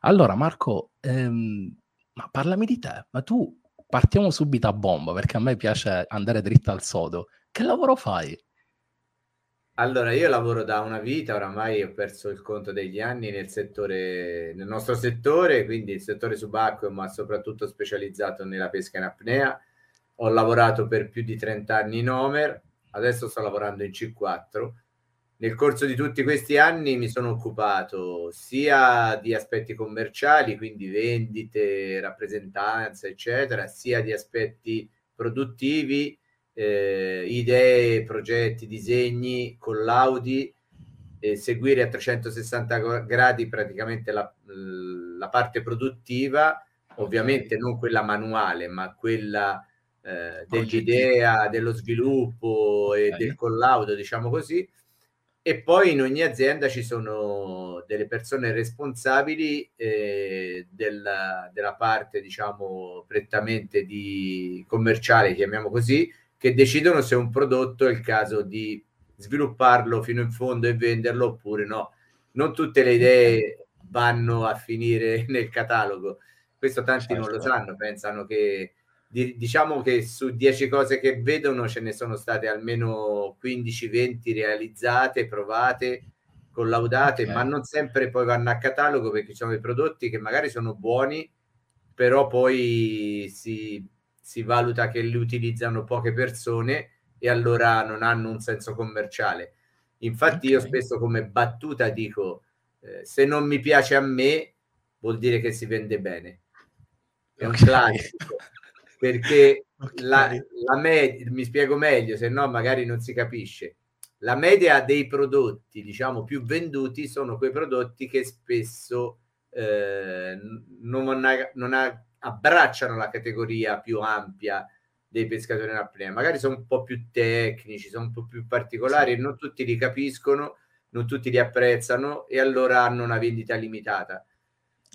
Allora, Marco, ehm, ma parlami di te, ma tu partiamo subito a bomba perché a me piace andare dritto al sodo. Che lavoro fai? Allora, io lavoro da una vita, oramai ho perso il conto degli anni nel settore, nel nostro settore, quindi il settore subacqueo, ma soprattutto specializzato nella pesca in apnea. Ho lavorato per più di 30 anni in Homer, adesso sto lavorando in C4 nel corso di tutti questi anni mi sono occupato sia di aspetti commerciali, quindi vendite, rappresentanza, eccetera, sia di aspetti produttivi, eh, idee, progetti, disegni, collaudi, eh, seguire a 360 gradi praticamente la, la parte produttiva, ovviamente non quella manuale, ma quella eh, dell'idea, dello sviluppo e del collaudo, diciamo così e poi in ogni azienda ci sono delle persone responsabili eh, della, della, parte, diciamo, prettamente di commerciale, chiamiamo così, che decidono se un prodotto è il caso di svilupparlo fino in fondo e venderlo oppure no. Non tutte le idee vanno a finire nel catalogo. Questo tanti certo. non lo certo. sanno, pensano che diciamo che su 10 cose che vedono ce ne sono state almeno 15-20 realizzate, provate, collaudate, okay. ma non sempre poi vanno a catalogo perché ci sono dei prodotti che magari sono buoni, però poi si, si valuta che li utilizzano poche persone e allora non hanno un senso commerciale. Infatti okay. io spesso come battuta dico, eh, se non mi piace a me, vuol dire che si vende bene. È okay. un classico perché okay. la, la med- mi spiego meglio, se no magari non si capisce. La media dei prodotti, diciamo, più venduti sono quei prodotti che spesso eh, non, ha, non ha, abbracciano la categoria più ampia dei pescatori in apnea. Magari sono un po' più tecnici, sono un po' più particolari sì. non tutti li capiscono, non tutti li apprezzano e allora hanno una vendita limitata.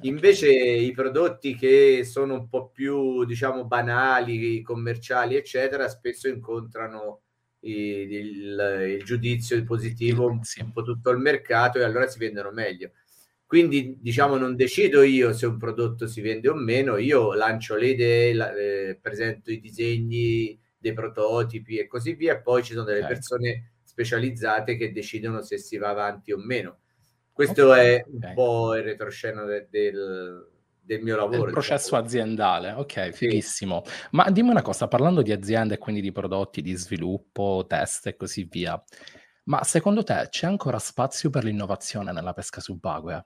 Invece i prodotti che sono un po' più, diciamo, banali, commerciali, eccetera, spesso incontrano il, il, il giudizio positivo un, un po' tutto il mercato e allora si vendono meglio. Quindi, diciamo, non decido io se un prodotto si vende o meno, io lancio le idee, la, eh, presento i disegni dei prototipi e così via, e poi ci sono delle certo. persone specializzate che decidono se si va avanti o meno questo okay, è un okay. po' il retroscena de- del, del mio lavoro. Il processo diciamo. aziendale, ok, fighissimo. Sì. Ma dimmi una cosa, parlando di aziende e quindi di prodotti, di sviluppo, test e così via, ma secondo te c'è ancora spazio per l'innovazione nella pesca subacquea?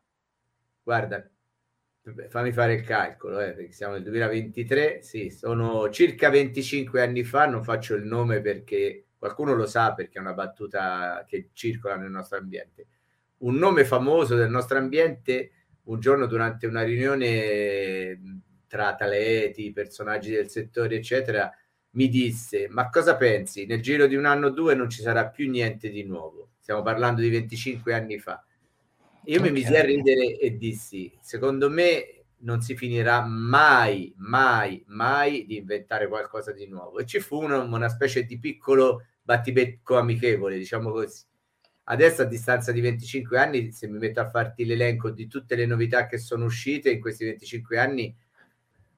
Guarda, fammi fare il calcolo, eh, perché siamo nel 2023, sì, sono circa 25 anni fa, non faccio il nome perché qualcuno lo sa perché è una battuta che circola nel nostro ambiente un nome famoso del nostro ambiente un giorno durante una riunione tra atleti, personaggi del settore, eccetera, mi disse: Ma cosa pensi? Nel giro di un anno o due non ci sarà più niente di nuovo. Stiamo parlando di 25 anni fa. Io okay. mi misi a ridere e dissi: Secondo me non si finirà mai, mai, mai di inventare qualcosa di nuovo. E ci fu una, una specie di piccolo battibecco amichevole, diciamo così. Adesso a distanza di 25 anni, se mi metto a farti l'elenco di tutte le novità che sono uscite in questi 25 anni,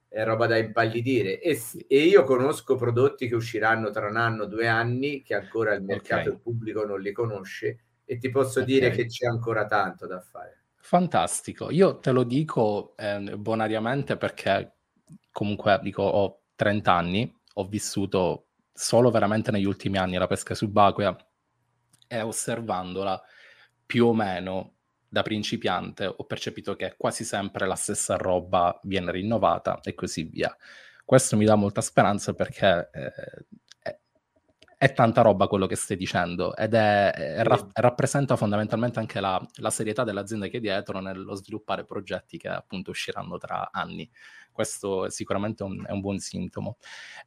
è roba da impallidire. E, e io conosco prodotti che usciranno tra un anno, due anni, che ancora il mercato, okay. il pubblico non li conosce, e ti posso okay. dire che c'è ancora tanto da fare. Fantastico. Io te lo dico eh, bonariamente perché comunque dico ho 30 anni, ho vissuto solo veramente negli ultimi anni la pesca subacquea e osservandola più o meno da principiante ho percepito che quasi sempre la stessa roba viene rinnovata e così via. Questo mi dà molta speranza perché eh, è, è, tanta roba quello che stai dicendo ed è, è, ra- rappresenta fondamentalmente anche la, la, serietà dell'azienda che è dietro nello sviluppare progetti che appunto usciranno tra anni. Questo è sicuramente un, è un buon sintomo.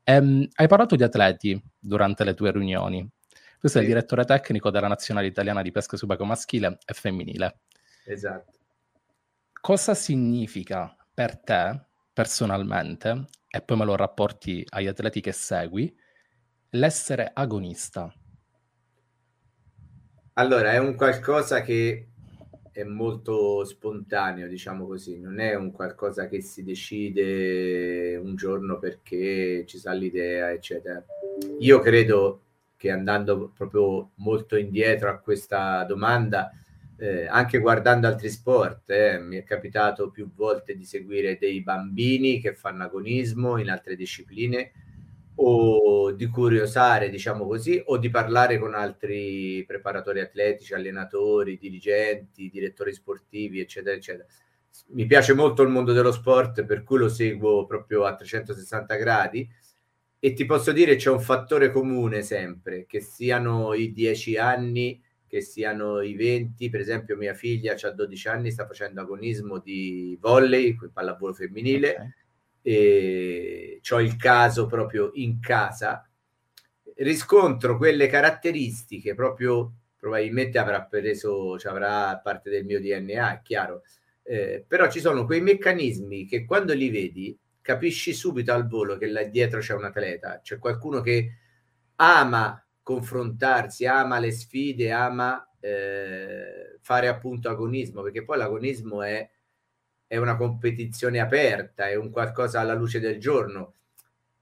Ehm, hai parlato di atleti durante le tue riunioni. Tu sei sì. il direttore tecnico della Nazionale Italiana di Pesca Subacquea Maschile e Femminile. Esatto. Cosa significa per te, personalmente, e poi me lo rapporti agli atleti che segui, l'essere agonista? Allora, è un qualcosa che è molto spontaneo, diciamo così, non è un qualcosa che si decide un giorno perché ci sa l'idea, eccetera. Io credo che andando proprio molto indietro a questa domanda, eh, anche guardando altri sport, eh, mi è capitato più volte di seguire dei bambini che fanno agonismo in altre discipline o di curiosare, diciamo così, o di parlare con altri preparatori atletici, allenatori, dirigenti, direttori sportivi, eccetera, eccetera. Mi piace molto il mondo dello sport, per cui lo seguo proprio a 360 gradi e ti posso dire c'è un fattore comune sempre, che siano i 10 anni, che siano i 20, per esempio mia figlia ha 12 anni, sta facendo agonismo di volley, pallavolo femminile, okay e ho il caso proprio in casa, riscontro quelle caratteristiche proprio probabilmente avrà preso, cioè avrà parte del mio DNA, è chiaro, eh, però ci sono quei meccanismi che quando li vedi capisci subito al volo che là dietro c'è un atleta, c'è qualcuno che ama confrontarsi, ama le sfide, ama eh, fare appunto agonismo, perché poi l'agonismo è è una competizione aperta, è un qualcosa alla luce del giorno.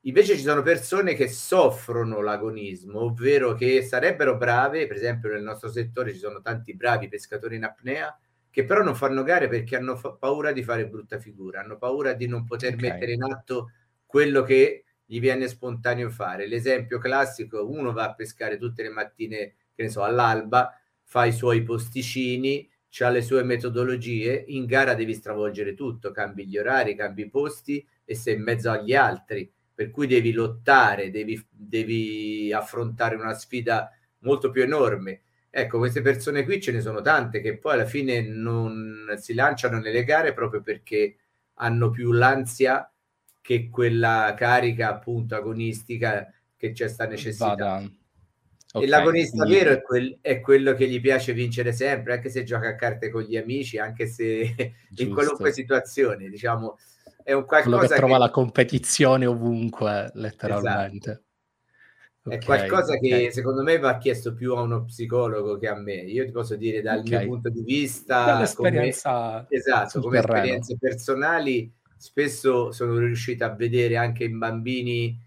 Invece ci sono persone che soffrono l'agonismo, ovvero che sarebbero brave, per esempio nel nostro settore ci sono tanti bravi pescatori in apnea, che però non fanno gare perché hanno fa- paura di fare brutta figura, hanno paura di non poter okay. mettere in atto quello che gli viene spontaneo fare. L'esempio classico, uno va a pescare tutte le mattine, che ne so, all'alba, fa i suoi posticini, ha le sue metodologie, in gara devi stravolgere tutto, cambi gli orari, cambi i posti e sei in mezzo agli altri, per cui devi lottare, devi, devi affrontare una sfida molto più enorme. Ecco, queste persone qui ce ne sono tante che poi alla fine non si lanciano nelle gare proprio perché hanno più l'ansia che quella carica appunto agonistica che c'è sta necessità. Vada Okay, e l'agonista quindi... vero è, quel, è, quello che gli piace vincere sempre, anche se gioca a carte con gli amici, anche se Giusto. in qualunque situazione, diciamo, è un qualcosa quello che trova la competizione ovunque, letteralmente. Esatto. Okay, è qualcosa okay. che secondo me va chiesto più a uno psicologo che a me. Io ti posso dire dal okay. mio punto di vista, Dall'esperienza come, esatto, come terreno. esperienze personali, spesso sono riuscito a vedere anche in bambini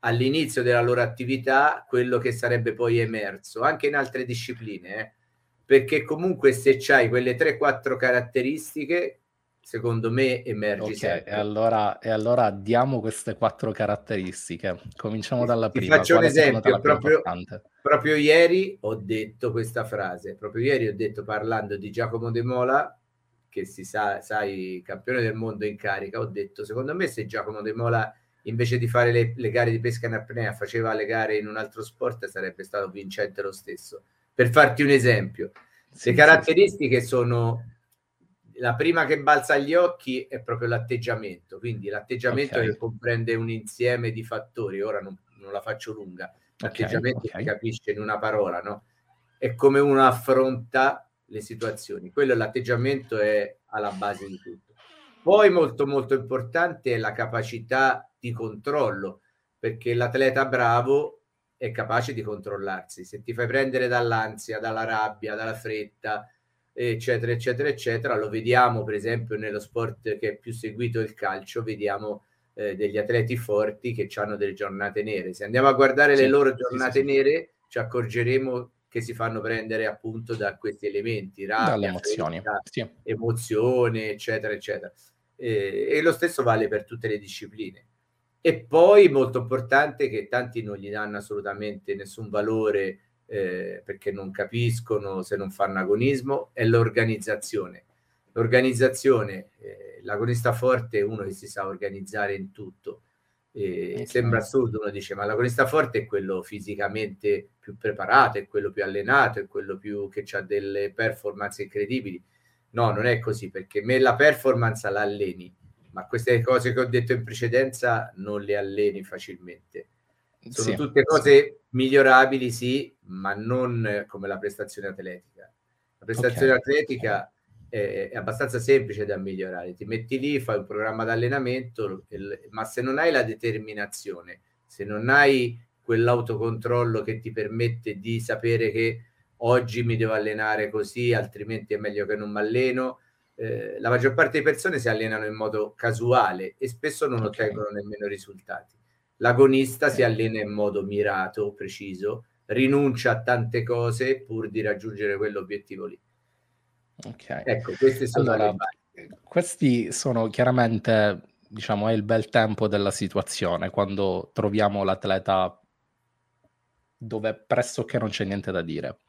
all'inizio della loro attività quello che sarebbe poi emerso, anche in altre discipline, eh? perché comunque se c'hai quelle 3-4 caratteristiche, secondo me emergi Ok, e allora, e allora, diamo queste quattro caratteristiche. Cominciamo dalla Ti prima. Ti faccio un esempio, proprio, proprio, ieri ho detto questa frase, proprio ieri ho detto parlando di Giacomo De Mola, che si sa, sai, campione del mondo in carica, ho detto, secondo me se Giacomo De Mola invece di fare le, le, gare di pesca in apnea faceva le gare in un altro sport sarebbe stato vincente lo stesso. Per farti un esempio, sì, le caratteristiche sì. sono la prima che balza agli occhi è proprio l'atteggiamento, quindi l'atteggiamento okay. che comprende un insieme di fattori, ora non, non la faccio lunga, l'atteggiamento okay, okay. si capisce in una parola, no? È come uno affronta le situazioni, quello l'atteggiamento è alla base di tutto. Poi molto molto importante è la capacità di controllo, perché l'atleta bravo è capace di controllarsi. Se ti fai prendere dall'ansia, dalla rabbia, dalla fretta, eccetera, eccetera, eccetera, lo vediamo per esempio nello sport che è più seguito il calcio, vediamo eh, degli atleti forti che hanno delle giornate nere. Se andiamo a guardare sì, le loro giornate sì, sì, nere, ci accorgeremo che si fanno prendere appunto da questi elementi, rabbia, dalle emozioni, fretta, emozione, eccetera, eccetera. Eh, e lo stesso vale per tutte le discipline. E poi molto importante che tanti non gli danno assolutamente nessun valore eh, perché non capiscono se non fanno agonismo, è l'organizzazione. L'organizzazione, eh, l'agonista forte è uno che si sa organizzare in tutto. Eh. Sembra assurdo, uno dice, ma l'agonista forte è quello fisicamente più preparato, è quello più allenato, è quello più, che ha delle performance incredibili. No, non è così, perché me la performance la alleni ma queste cose che ho detto in precedenza non le alleni facilmente. Sono sì, tutte cose sì. migliorabili, sì, ma non come la prestazione atletica. La prestazione okay. atletica è, è, abbastanza semplice da migliorare. Ti metti lì, fai un programma di allenamento, ma se non hai la determinazione, se non hai quell'autocontrollo che ti permette di sapere che oggi mi devo allenare così, altrimenti è meglio che non mi alleno. Eh, la maggior parte delle persone si allenano in modo casuale e spesso non okay. ottengono nemmeno risultati. L'agonista si allena in modo mirato, preciso, rinuncia a tante cose pur di raggiungere quell'obiettivo lì. Ok. Ecco, queste sono allora, le Questi sono chiaramente, diciamo, è il bel tempo della situazione, quando troviamo l'atleta dove pressoché non c'è niente da dire.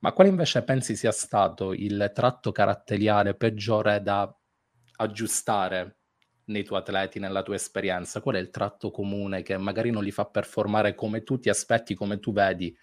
Ma quale invece pensi sia stato il tratto caratteriale peggiore da aggiustare nei tuoi atleti, nella tua esperienza? Qual è il tratto comune che magari non li fa performare come tu ti aspetti, come tu vedi?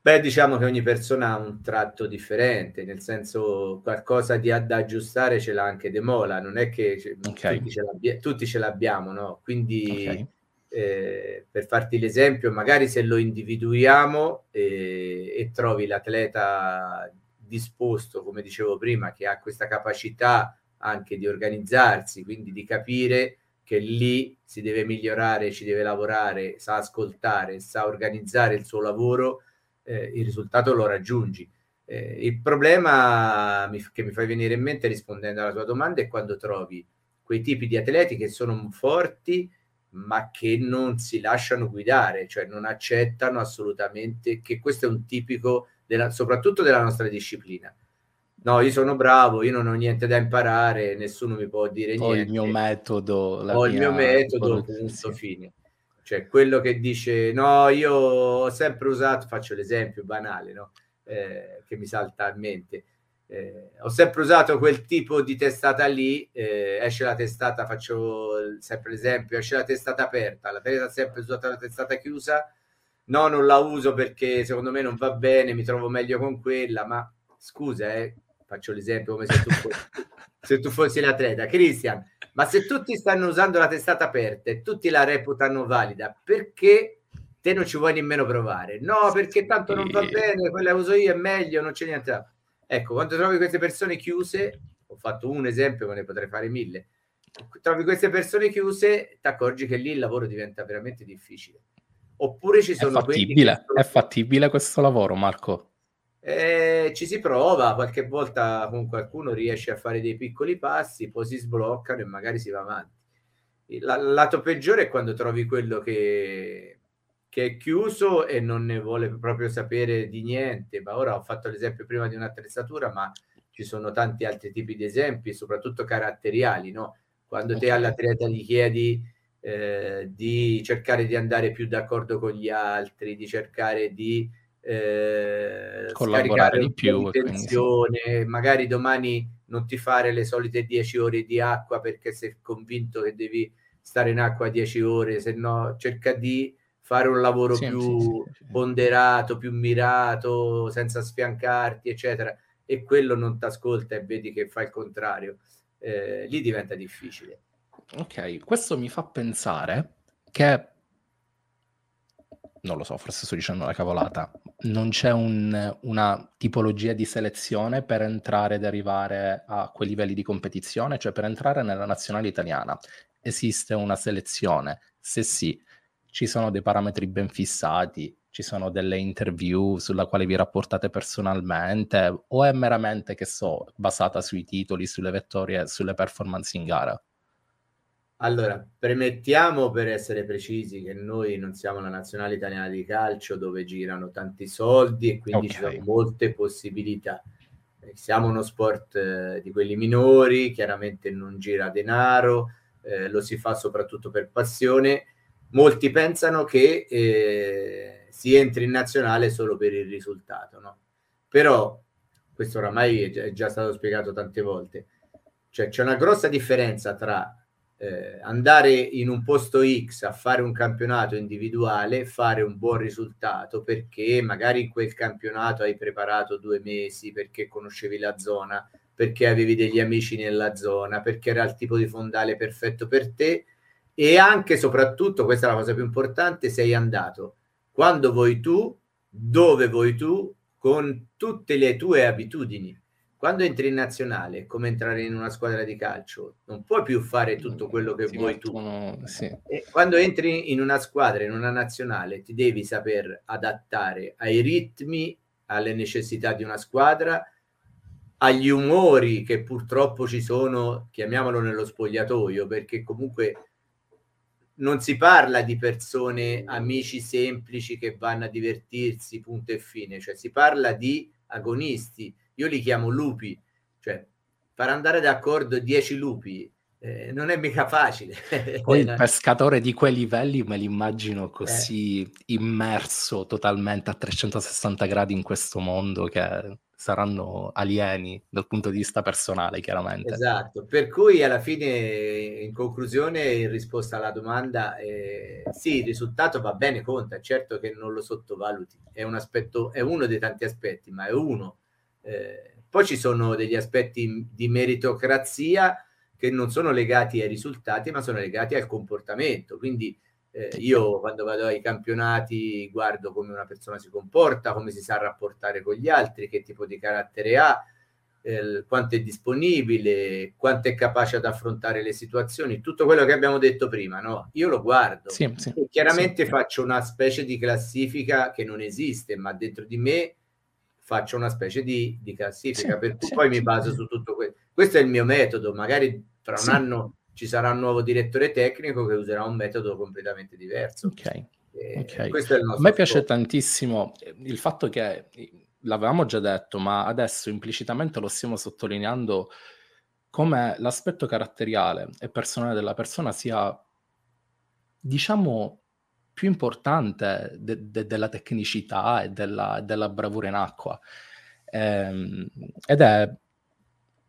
Beh, diciamo che ogni persona ha un tratto differente, nel senso qualcosa di, da aggiustare ce l'ha anche Demola, non è che okay. tutti, ce tutti, ce l'abbiamo, no? Quindi... Okay eh, per farti l'esempio, magari se lo individuiamo eh, e trovi l'atleta disposto, come dicevo prima, che ha questa capacità anche di organizzarsi, quindi di capire che lì si deve migliorare, ci deve lavorare, sa ascoltare, sa organizzare il suo lavoro, eh, il risultato lo raggiungi. Eh, il problema mi, che mi fai venire in mente rispondendo alla tua domanda è quando trovi quei tipi di atleti che sono forti, ma che non si lasciano guidare, cioè non accettano assolutamente che questo è un tipico, della, soprattutto della nostra disciplina. No, io sono bravo, io non ho niente da imparare, nessuno mi può dire ho niente. Ho il mio metodo. ho il mio metodo, punto, fine. Cioè, quello che dice, no, io ho sempre usato, faccio l'esempio banale, no? Eh, che mi salta in mente eh, ho sempre usato quel tipo di testata lì, eh, esce la testata, faccio sempre l'esempio, esce la testata aperta, la testata sempre usata la testata chiusa, no, non la uso perché secondo me non va bene, mi trovo meglio con quella, ma scusa, eh, faccio l'esempio come se tu, fossi, se tu fossi l'atleta, Cristian, ma se tutti stanno usando la testata aperta e tutti la reputano valida, perché te non ci vuoi nemmeno provare? No, perché tanto non va bene, quella uso io è meglio, non c'è niente Ecco, quando trovi queste persone chiuse, ho fatto un esempio, ma ne potrei fare mille. Trovi queste persone chiuse, ti accorgi che lì il lavoro diventa veramente difficile. Oppure ci sono è fattibile, sono... è fattibile questo lavoro, Marco? Eh, ci si prova, qualche volta con qualcuno riesce a fare dei piccoli passi, poi si sbloccano e magari si va avanti. Il lato peggiore è quando trovi quello che che è chiuso e non ne vuole proprio sapere di niente. Ma ora ho fatto l'esempio prima di un'attrezzatura, ma ci sono tanti altri tipi di esempi, soprattutto caratteriali, no? Quando okay. te all'atleta gli chiedi eh, di cercare di andare più d'accordo con gli altri, di cercare di eh, collaborare di più, tensione, magari domani non ti fare le solite 10 ore di acqua perché sei convinto che devi stare in acqua 10 ore, se no cerca di fare un lavoro sì, più sì, sì, ponderato, più mirato, senza sfiancarti, eccetera, e quello non ti ascolta e vedi che fa il contrario, eh, lì diventa difficile. Ok, questo mi fa pensare che, non lo so, forse sto dicendo una cavolata, non c'è un, una tipologia di selezione per entrare ed arrivare a quei livelli di competizione, cioè per entrare nella nazionale italiana esiste una selezione? Se sì, ci sono dei parametri ben fissati, ci sono delle interview sulla quale vi rapportate personalmente o è meramente, che so, basata sui titoli, sulle vittorie, sulle performance in gara? Allora, premettiamo per essere precisi che noi non siamo la nazionale italiana di calcio dove girano tanti soldi e quindi okay. ci sono molte possibilità. Eh, siamo uno sport eh, di quelli minori, chiaramente non gira denaro, eh, lo si fa soprattutto per passione molti pensano che eh, si entri in nazionale solo per il risultato, no? Però questo oramai è già, è già stato spiegato tante volte. Cioè c'è una grossa differenza tra eh, andare in un posto X a fare un campionato individuale, fare un buon risultato perché magari in quel campionato hai preparato due mesi, perché conoscevi la zona, perché avevi degli amici nella zona, perché era il tipo di fondale perfetto per te e anche soprattutto, questa è la cosa più importante, sei andato quando vuoi tu, dove vuoi tu, con tutte le tue abitudini. Quando entri in nazionale è come entrare in una squadra di calcio, non puoi più fare tutto quello che Ti vuoi tu. sì. Quando entri in una squadra, in una nazionale, ti devi saper adattare ai ritmi, alle necessità di una squadra, agli umori che purtroppo ci sono, chiamiamolo nello spogliatoio, perché comunque non si parla di persone, amici semplici che vanno a divertirsi, punto e fine, cioè si parla di agonisti. Io li chiamo lupi, cioè far andare d'accordo 10 lupi eh, non è mica facile. Poi il pescatore di quei livelli me l'immagino così immerso totalmente a 360 gradi in questo mondo che saranno alieni dal punto di vista personale, chiaramente. Esatto, per cui alla fine, in conclusione, in risposta alla domanda, eh, sì, il risultato va bene, conta, certo che non lo sottovaluti, è un aspetto, è uno dei tanti aspetti, ma è uno. Eh, poi ci sono degli aspetti di meritocrazia che non sono legati ai risultati, ma sono legati al comportamento. Quindi eh, io quando vado ai campionati guardo come una persona si comporta, come si sa rapportare con gli altri, che tipo di carattere ha, eh, quanto è disponibile, quanto è capace ad affrontare le situazioni, tutto quello che abbiamo detto prima, no? Io lo guardo. Sì, sì, chiaramente sì. faccio una specie di classifica che non esiste, ma dentro di me faccio una specie di, di classifica, Sì, per cui sì, poi mi sì, baso sì. su tutto questo. Questo è il mio metodo, magari tra un anno ci sarà un nuovo direttore tecnico che userà un metodo completamente diverso. Ok. Eh, Ok. Questo è il A me piace scopo. tantissimo eh, il fatto che eh, l'avevamo già detto, ma adesso implicitamente lo stiamo sottolineando come l'aspetto caratteriale e personale della persona sia, diciamo, più importante de- de- della tecnicità e della, della bravura in acqua. Ehm, ed è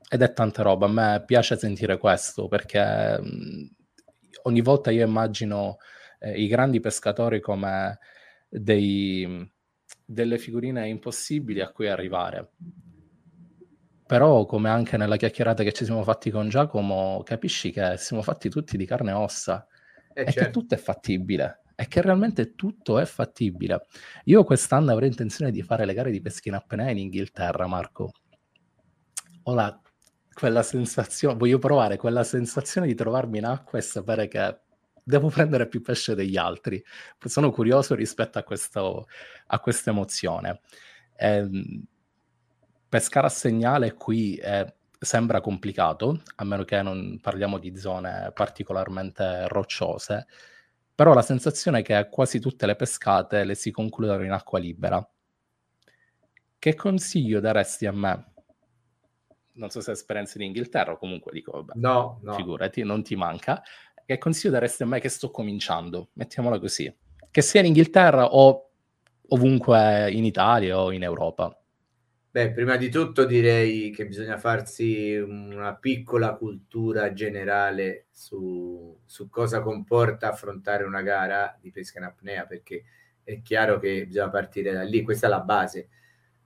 ed è tanta roba, a me piace sentire questo perché mh, ogni volta io immagino eh, i grandi pescatori come dei, delle figurine impossibili a cui arrivare. Però, come anche nella chiacchierata che ci siamo fatti con Giacomo, capisci che siamo fatti tutti di carne e ossa Eh, e che certo. tutto è fattibile e che realmente tutto è fattibile. Io quest'anno avrei intenzione di fare le gare di pesca in apnea in Inghilterra, Marco. Ora, quella sensazione, voglio provare quella sensazione di trovarmi in acqua e sapere che devo prendere più pesce degli altri. Sono curioso rispetto a, questo, a questa emozione. Ehm, pescare a segnale qui è- sembra complicato, a meno che non parliamo di zone particolarmente rocciose, però la sensazione è che quasi tutte le pescate le si concludono in acqua libera. Che consiglio daresti a me? Non so se hai esperienze in Inghilterra o comunque dico, vabbè, No, no. figurati, non ti manca. Che consiglio daresti a me che sto cominciando? Mettiamola così. Che sia in Inghilterra o ovunque in Italia o in Europa. Beh, prima di tutto direi che bisogna farsi una piccola cultura generale su, su cosa comporta affrontare una gara di pesca in apnea, perché è chiaro che bisogna partire da lì, questa è la base.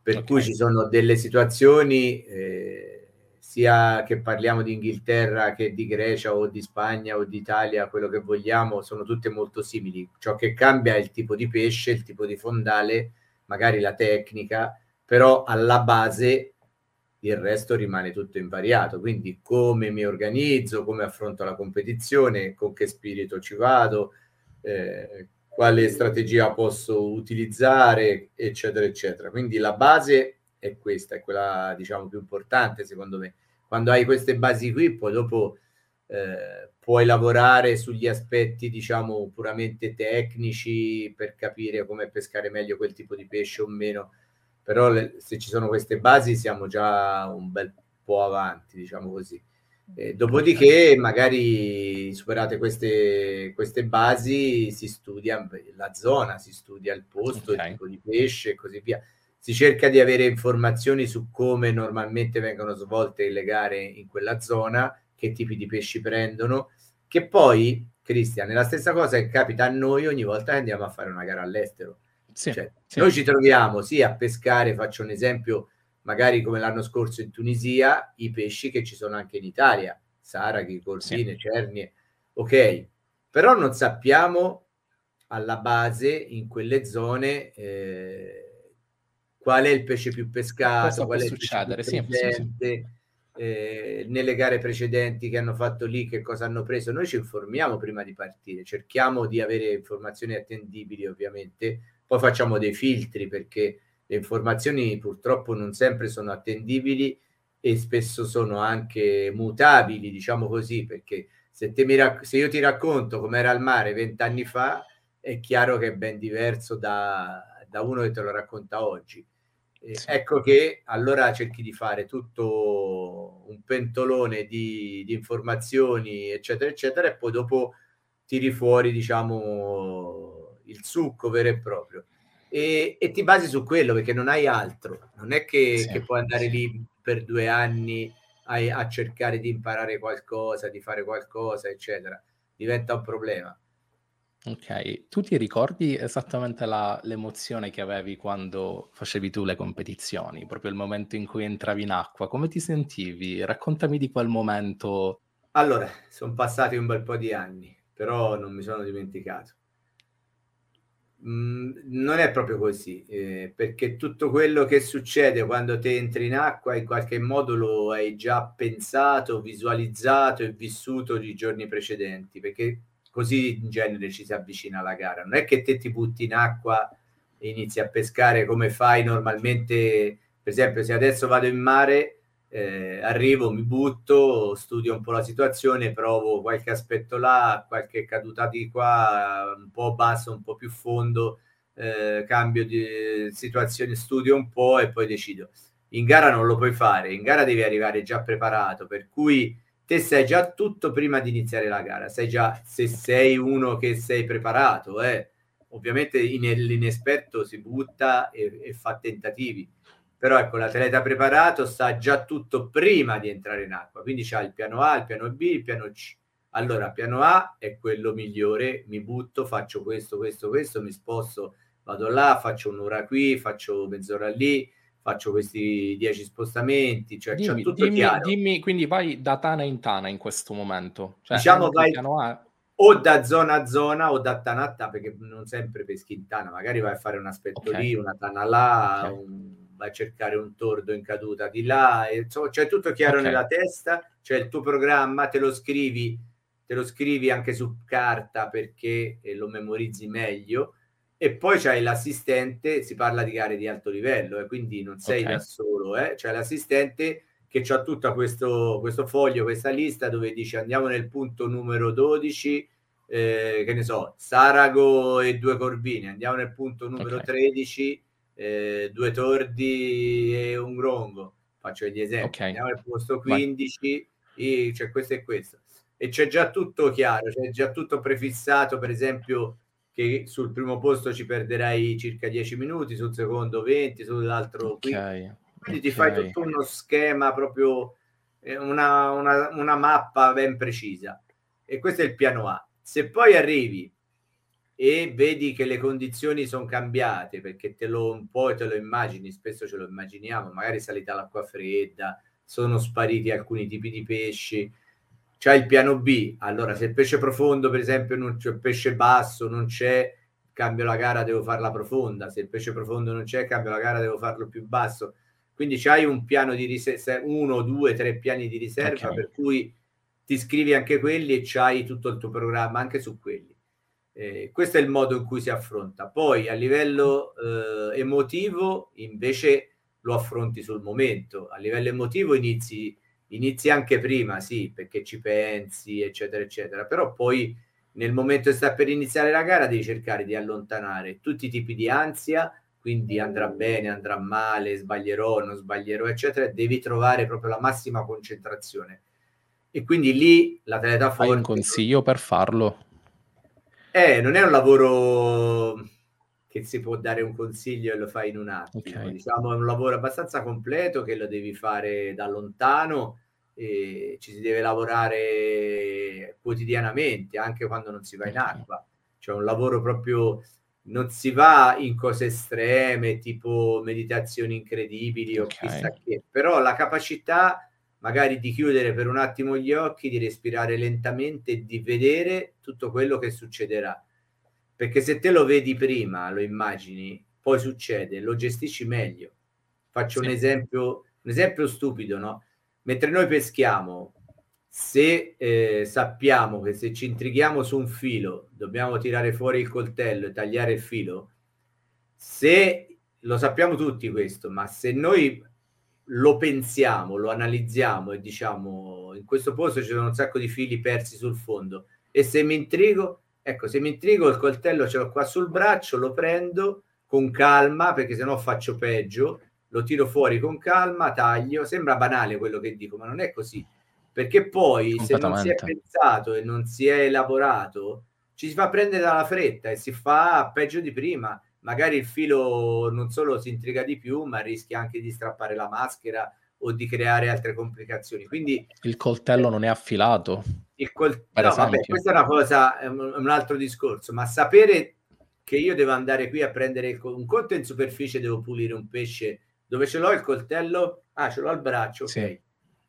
Per Ok. cui ci sono delle situazioni, eh, sia che parliamo di Inghilterra che di Grecia o di Spagna o di Italia, quello che vogliamo, sono tutte molto simili. Ciò che cambia è il tipo di pesce, il tipo di fondale, magari la tecnica, però alla base il resto rimane tutto invariato. Quindi come mi organizzo, come affronto la competizione, con che spirito ci vado, eh, quale strategia posso utilizzare, eccetera, eccetera. Quindi la base è questa, è quella diciamo più importante secondo me. Quando hai queste basi qui, poi dopo eh, puoi lavorare sugli aspetti diciamo puramente tecnici per capire come pescare meglio quel tipo di pesce o meno però le, se ci sono queste basi siamo già un bel po' avanti, diciamo così. Eh, dopodiché, magari superate queste, queste basi, si studia la zona, si studia il posto, Ok. il tipo di pesce e così via. Si cerca di avere informazioni su come normalmente vengono svolte le gare in quella zona, che tipi di pesci prendono, che poi, Cristian, è la stessa cosa che capita a noi ogni volta che andiamo a fare una gara all'estero. Sì, Cioè, sì. Noi ci troviamo sì a pescare, faccio un esempio, magari come l'anno scorso in Tunisia, i pesci che ci sono anche in Italia, saraghi, corvine, cernie, ok, però non sappiamo alla base in quelle zone eh, qual è il pesce più pescato, Cosa qual è il succedere, pesce più sì, sì, sì. presente, eh, nelle gare precedenti che hanno fatto lì, che cosa hanno preso. Noi ci informiamo prima di partire, cerchiamo di avere informazioni attendibili ovviamente, poi facciamo dei filtri perché le informazioni purtroppo non sempre sono attendibili e spesso sono anche mutabili, diciamo così, perché se, te mi rac- se io ti racconto com'era il mare vent'anni fa, è chiaro che è ben diverso da, da uno che te lo racconta oggi. Eh, sì. Ecco che allora cerchi di fare tutto un pentolone di, di, informazioni, eccetera, eccetera, e poi dopo tiri fuori, diciamo, il succo vero e proprio. E, e ti basi su quello perché non hai altro. Non è che, sì, che puoi andare sì. lì per due anni a, a cercare di imparare qualcosa, di fare qualcosa, eccetera. Diventa un problema. Ok, tu ti ricordi esattamente la, l'emozione che avevi quando facevi tu le competizioni, proprio il momento in cui entravi in acqua, come ti sentivi? Raccontami di quel momento. Allora, sono passati un bel po' di anni, però non mi sono dimenticato. Mm, non è proprio così, eh, perché tutto quello che succede quando ti entri in acqua in qualche modo lo hai già pensato, visualizzato e vissuto i giorni precedenti, perché così in genere ci si avvicina alla gara. Non è che te ti butti in acqua e inizi a pescare come fai normalmente. Per esempio, se adesso vado in mare, eh, arrivo, mi butto, studio un po' la situazione, provo qualche aspetto là, qualche caduta di qua, un po' basso, un po' più fondo, eh, cambio di situazione, studio un po' e poi decido. In gara non lo puoi fare, in gara devi arrivare già preparato, per cui te sai già tutto prima di iniziare la gara, sai già se sei uno che sei preparato, eh. ovviamente in, l'inesperto si butta e, e, fa tentativi, però ecco l'atleta preparato sa già tutto prima di entrare in acqua, quindi c'ha il piano A, il piano B, il piano C. Allora, piano A è quello migliore, mi butto, faccio questo, questo, questo, mi sposto, vado là, faccio un'ora qui, faccio mezz'ora lì, faccio questi dieci spostamenti, cioè dimmi, tutto dimmi, dimmi, quindi vai da tana in tana in questo momento. Cioè, diciamo vai o da zona a zona o da tana a tana, perché non sempre peschi in tana, magari vai a fare un aspetto okay. lì, una tana là, okay. un, vai a cercare un tordo in caduta di là, e, insomma, c'è tutto chiaro okay. nella testa, c'è il tuo programma, te lo scrivi, te lo scrivi anche su carta perché eh, lo memorizzi meglio e poi c'hai l'assistente, si parla di gare di alto livello, e eh, quindi non sei okay. da solo, eh? c'è l'assistente che ha tutto questo, questo foglio, questa lista dove dice andiamo nel punto numero 12, eh, che ne so, Sarago e due Corvini, andiamo nel punto numero okay. 13, eh, due Tordi e un Grongo, faccio degli esempi, okay. andiamo nel posto 15, e, c'è questo e questo. E c'è già tutto chiaro, c'è già tutto prefissato, per esempio che sul primo posto ci perderai circa 10 minuti, sul secondo 20, sull'altro okay. 15. Quindi okay. ti fai tutto uno schema proprio, eh, una, una, una mappa ben precisa. E questo è il piano A. Se poi arrivi e vedi che le condizioni sono cambiate perché te lo un po' te lo immagini, spesso ce lo immaginiamo, magari salita l'acqua fredda, sono spariti alcuni tipi di pesci, c'è il piano B. Allora, se il pesce profondo, per esempio, non c'è pesce basso, non c'è, cambio la gara, devo farla profonda. Se il pesce profondo non c'è, cambio la gara, devo farlo più basso. Quindi c'hai un piano di riserva, uno, due, tre piani di riserva, okay. per cui ti scrivi anche quelli e c'hai tutto il tuo programma anche su quelli. Eh, questo è il modo in cui si affronta. Poi a livello eh, emotivo, invece, lo affronti sul momento. A livello emotivo inizi inizi anche prima, sì, perché ci pensi, eccetera, eccetera, però poi nel momento che sta per iniziare la gara devi cercare di allontanare tutti i tipi di ansia, quindi andrà bene, andrà male, sbaglierò, non sbaglierò, eccetera, devi trovare proprio la massima concentrazione. E quindi lì l'atleta forte... Hai un consiglio per farlo? Eh, non è un lavoro che si può dare un consiglio e lo fai in un attimo. Okay. Diciamo, è un lavoro abbastanza completo che lo devi fare da lontano e ci si deve lavorare quotidianamente, anche quando non si va in acqua. Cioè un lavoro proprio non si va in cose estreme, tipo meditazioni incredibili okay. o chissà che, però la capacità magari di chiudere per un attimo gli occhi, di respirare lentamente e di vedere tutto quello che succederà perché se te lo vedi prima, lo immagini, poi succede, lo gestisci meglio. Faccio sì. un, esempio, un esempio stupido, no? Mentre noi peschiamo, se eh, sappiamo che se ci intrighiamo su un filo dobbiamo tirare fuori il coltello e tagliare il filo, se lo sappiamo tutti questo, ma se noi lo pensiamo, lo analizziamo e diciamo in questo posto ci sono un sacco di fili persi sul fondo. E se mi intrigo, ecco, se mi intrigo il coltello ce l'ho qua sul braccio, lo prendo con calma perché sennò faccio peggio, lo tiro fuori con calma, taglio, sembra banale quello che dico, ma non è così, perché poi se non si è pensato e non si è elaborato, ci si fa prendere dalla fretta e si fa peggio di prima magari il filo non solo si intriga di più, ma rischia anche di strappare la maschera o di creare altre complicazioni. Quindi il coltello eh, non è affilato. Il col... no, vabbè, questa è una cosa, è un, altro discorso, ma sapere che io devo andare qui a prendere il, un conto in superficie, devo pulire un pesce dove ce l'ho il coltello, ah, ce l'ho al braccio, sì. ok.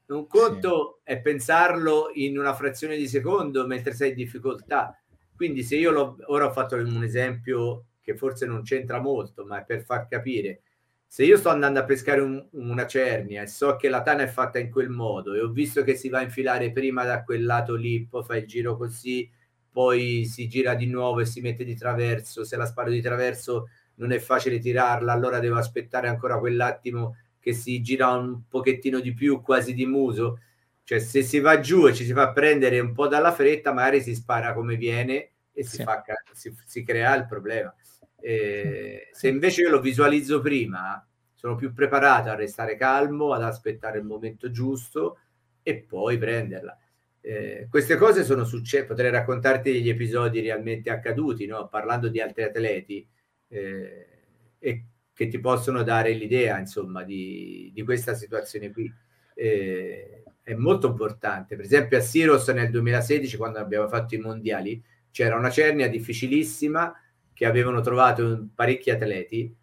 Un conto sì. è pensarlo in una frazione di secondo mentre sei in difficoltà. Quindi se io l'ho, ora ho fatto un esempio che forse non c'entra molto, ma è per far capire. Se io sto andando a pescare un, una cernia e so che la tana è fatta in quel modo e ho visto che si va a infilare prima da quel lato lì, poi fa il giro così, poi si gira di nuovo e si mette di traverso, se la sparo di traverso non è facile tirarla, allora devo aspettare ancora quell'attimo che si gira un pochettino di più, quasi di muso. Cioè, se si va giù e ci si fa prendere un po' dalla fretta, magari si spara come viene e si, sì. fa, si, si crea il problema. Eh, se invece io lo visualizzo prima, sono più preparato a restare calmo, ad aspettare il momento giusto e poi prenderla. Eh, queste cose sono successe, potrei raccontarti degli episodi realmente accaduti, no? parlando di altri atleti, eh, e che ti possono dare l'idea, insomma, di, di questa situazione qui. Eh, è molto importante. Per esempio a Siros nel 2016, quando abbiamo fatto i mondiali, c'era una cernia difficilissima che avevano trovato parecchi atleti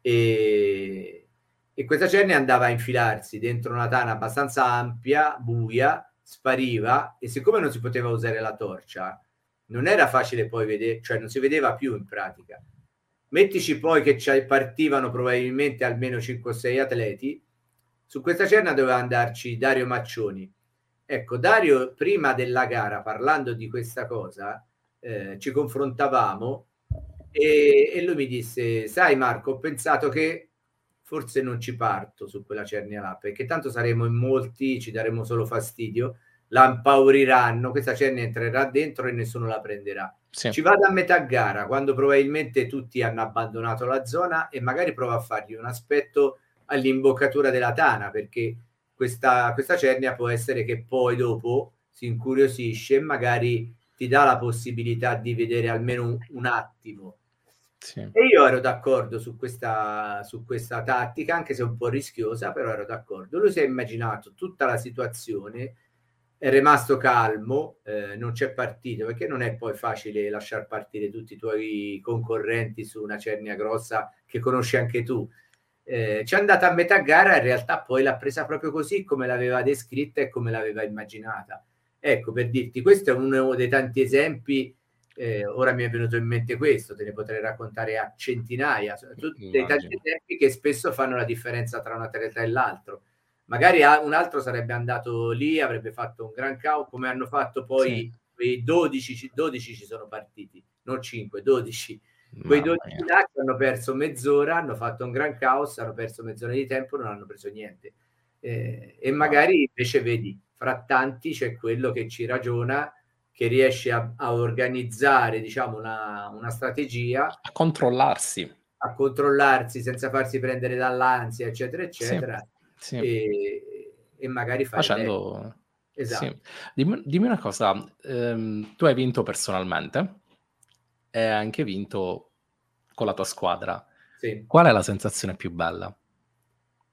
e, e questa cernia andava a infilarsi dentro una tana abbastanza ampia, buia, spariva e siccome non si poteva usare la torcia, non era facile poi vedere, cioè non si vedeva più in pratica. Mettici poi che partivano probabilmente almeno 5 o 6 atleti, su questa cerna doveva andarci Dario Maccioni. Ecco, Dario, prima della gara, parlando di questa cosa, eh, ci confrontavamo e, e, lui mi disse, sai Marco, ho pensato che forse non ci parto su quella cernia là, perché tanto saremo in molti, ci daremo solo fastidio, la impauriranno, questa cernia entrerà dentro e nessuno la prenderà. Sì. Ci vado a metà gara, quando probabilmente tutti hanno abbandonato la zona e magari prova a fargli un aspetto all'imboccatura della tana, perché questa, questa cernia può essere che poi dopo si incuriosisce e magari ti dà la possibilità di vedere almeno un, un attimo sì. E io ero d'accordo su questa, su questa tattica, anche se un po' rischiosa, però ero d'accordo. Lui si è immaginato tutta la situazione, è rimasto calmo, eh, non c'è partito, perché non è poi facile lasciar partire tutti i tuoi concorrenti su una cernia grossa che conosci anche tu. Eh, c'è andata a metà gara, in realtà poi l'ha presa proprio così come l'aveva descritta e come l'aveva immaginata. Ecco, per dirti, questo è uno dei tanti esempi eh, ora mi è venuto in mente questo, te ne potrei raccontare a centinaia, tutti dei tanti esempi che spesso fanno la differenza tra un atleta e l'altro. Magari un altro sarebbe andato lì, avrebbe fatto un gran caos, come hanno fatto poi sì. quei 12, 12 ci sono partiti, non 5, 12. Quei 12 là hanno perso mezz'ora, hanno fatto un gran caos, hanno perso mezz'ora di tempo, non hanno preso niente. Eh, e magari invece vedi, fra tanti c'è quello che ci ragiona che riesce a, a organizzare diciamo una, una, strategia. A controllarsi. A controllarsi senza farsi prendere dall'ansia eccetera eccetera. Sì, sì. E, e, magari facendo esatto sì. dimmi, dimmi, una cosa. Ehm, tu hai vinto personalmente e hai anche vinto con la tua squadra. Qual è la sensazione più bella?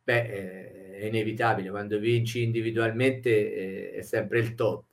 Beh, è inevitabile, quando vinci individualmente è sempre il top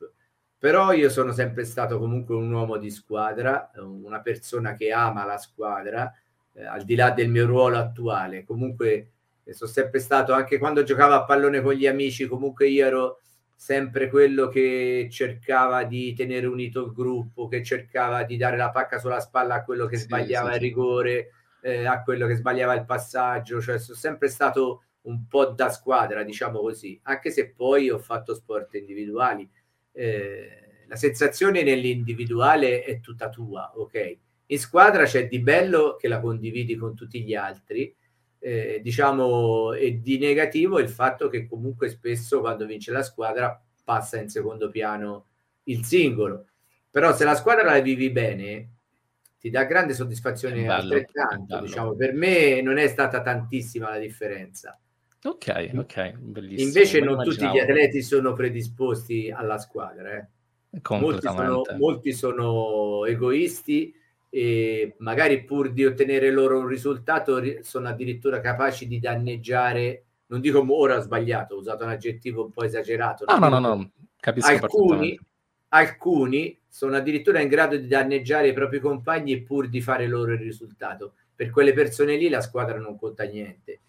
però io sono sempre stato comunque un uomo di squadra, una persona che ama la squadra, eh, al di là del mio ruolo attuale. Comunque eh, sono sempre stato, anche quando giocavo a pallone con gli amici, comunque io ero sempre quello che cercava di tenere unito il gruppo, che cercava di dare la pacca sulla spalla a quello che sì, sbagliava sì, il rigore, eh, a quello che sbagliava il passaggio, cioè sono sempre stato un po' da squadra, diciamo così, anche se poi ho fatto sport individuali. Eh, la sensazione nell'individuale è tutta tua, ok? In squadra c'è di bello che la condividi con tutti gli altri, eh, diciamo, e di negativo il fatto che comunque spesso quando vince la squadra passa in secondo piano il singolo. Però se la squadra la vivi bene, ti dà grande soddisfazione bello, altrettanto. Diciamo, per me non è stata tantissima la differenza. Ok, ok, bellissimo. Invece non tutti gli atleti sono predisposti alla squadra. Eh. Molti, sono, molti sono egoisti e magari pur di ottenere loro un risultato sono addirittura capaci di danneggiare, non dico ora ho sbagliato, ho usato un aggettivo un po' esagerato. No, no, no, no, capisco alcuni, alcuni sono addirittura in grado di danneggiare i propri compagni pur di fare loro il risultato. Per quelle persone lì la squadra non conta niente.